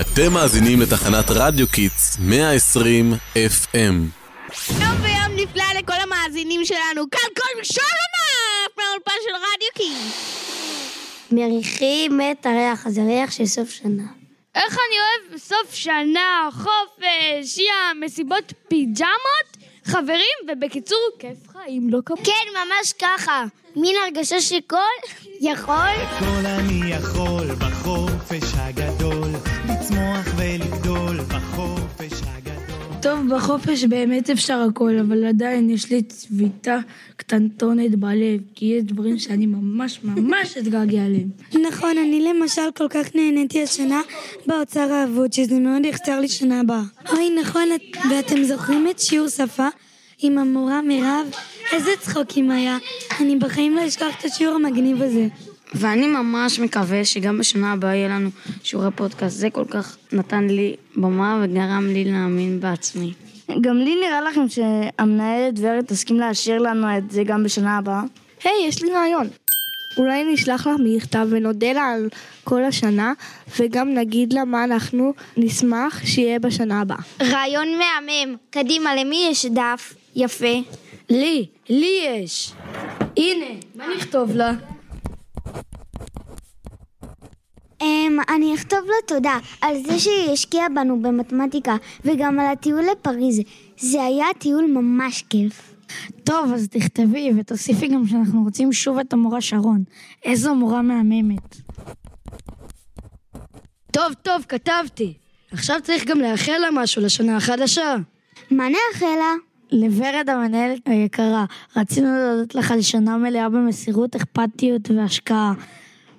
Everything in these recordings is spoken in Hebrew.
אתם מאזינים לתחנת רדיו Kids 120 FM. יום ויום נפלא לכל המאזינים שלנו, כאן קול שולמה! מהאולפן של רדיו Kids. מריחים את הריח הזה, ריח של סוף שנה. איך אני אוהב סוף שנה, חופש, ים, מסיבות פיג'מות, חברים, ובקיצור, כיף חיים, לא כמובן. כן, ממש ככה. מין הרגשה שכל יכול. הכל אני יכול בחופש הגדול, בחופש באמת אפשר הכל, אבל עדיין יש לי צביטה קטנטונת בלב, כי יש דברים שאני ממש ממש אתגעגע עליהם. נכון, אני למשל כל כך נהניתי השנה באוצר האבוד, שזה מאוד יחסר לי שנה הבאה. אוי, נכון, את- ואתם זוכרים את שיעור שפה עם המורה מירב? איזה צחוקים היה. אני בחיים לא אשכח את השיעור המגניב הזה. ואני ממש מקווה שגם בשנה הבאה יהיה לנו שיעורי פודקאסט. זה כל כך נתן לי במה וגרם לי להאמין בעצמי. גם לי נראה לכם שהמנהלת ורד תסכים להשאיר לנו את זה גם בשנה הבאה. היי, יש לי רעיון. אולי נשלח לה מכתב ונודה לה על כל השנה, וגם נגיד לה מה אנחנו נשמח שיהיה בשנה הבאה. רעיון מהמם. קדימה, למי יש דף? יפה. לי, לי יש. הנה, מה נכתוב לה? אמ, אני אכתוב לו תודה על זה שהיא השקיעה בנו במתמטיקה וגם על הטיול לפריז. זה היה טיול ממש כיף. טוב, אז תכתבי ותוסיפי גם שאנחנו רוצים שוב את המורה שרון. איזו מורה מהממת. טוב, טוב, כתבתי. עכשיו צריך גם לאחל לה משהו לשנה החדשה. מה נאחל לה? לוורד המנהלת היקרה, רצינו להודות לך על שנה מלאה במסירות, אכפתיות והשקעה.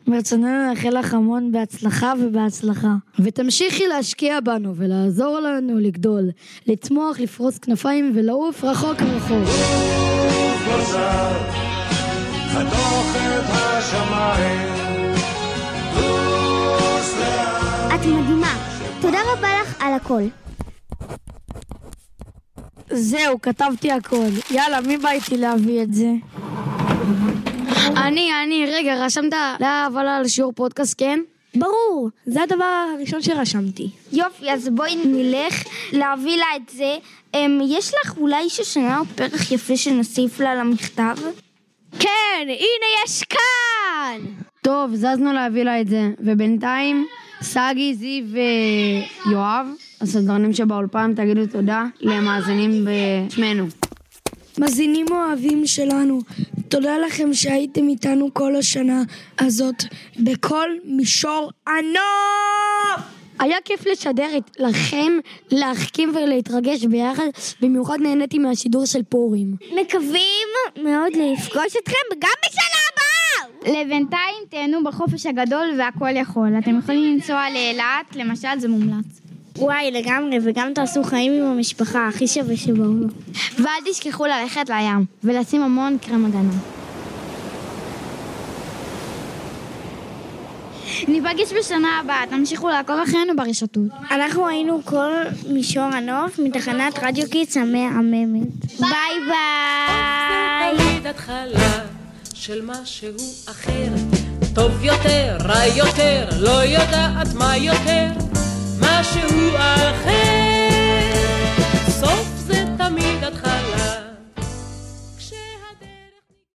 ברצוננו לאחל לך המון בהצלחה ובהצלחה. ותמשיכי להשקיע בנו ולעזור לנו לגדול, לצמוח, לפרוס כנפיים ולעוף רחוק רחוק. את מדהימה. תודה רבה לך על הכל. זהו, כתבתי הכל. יאללה, מי בא איתי להביא את זה? אני, אני, רגע, רשמת להבלה על שיעור פודקאסט, כן? ברור, זה הדבר הראשון שרשמתי. יופי, אז בואי נלך להביא לה את זה. אמ, יש לך אולי שושנה או פרח יפה שנוסיף לה למכתב? כן, הנה יש כאן! טוב, זזנו להביא לה את זה. ובינתיים, סגי, זיו ויואב, הסדרנים שבאולפן, תגידו תודה למאזינים בשמנו. מאזינים אוהבים שלנו, תודה לכם שהייתם איתנו כל השנה הזאת, בכל מישור ענוף! היה כיף לשדר את לכם, להחכים ולהתרגש ביחד, במיוחד נהניתי מהשידור של פורים. מקווים מאוד לפגוש אתכם גם בשנה הבאה! לבינתיים תהנו בחופש הגדול והכל יכול. אתם יכולים לנסוע לאילת, למשל, זה מומלץ. וואי, לגמרי, וגם תעשו חיים עם המשפחה, הכי שווה שבעולם. ואל תשכחו ללכת לים, ולשים המון קרם הגנה. ניפגש בשנה הבאה, תמשיכו לעקוב אחרינו ברשתות. אנחנו היינו כל מישור הנוף מתחנת רדיו Kids המהממת. ביי ביי! תמיד התחלה של משהו אחר, טוב יותר, רע יותר, לא יודעת מה יותר, משהו אחר. סוף